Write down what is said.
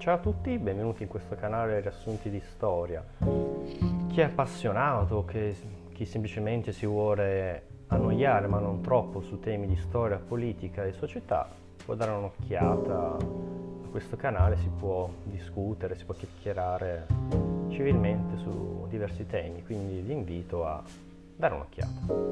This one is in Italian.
Ciao a tutti, benvenuti in questo canale Riassunti di Storia. Chi è appassionato, che, chi semplicemente si vuole annoiare ma non troppo su temi di storia, politica e società può dare un'occhiata a questo canale, si può discutere, si può chiacchierare civilmente su diversi temi, quindi vi invito a dare un'occhiata.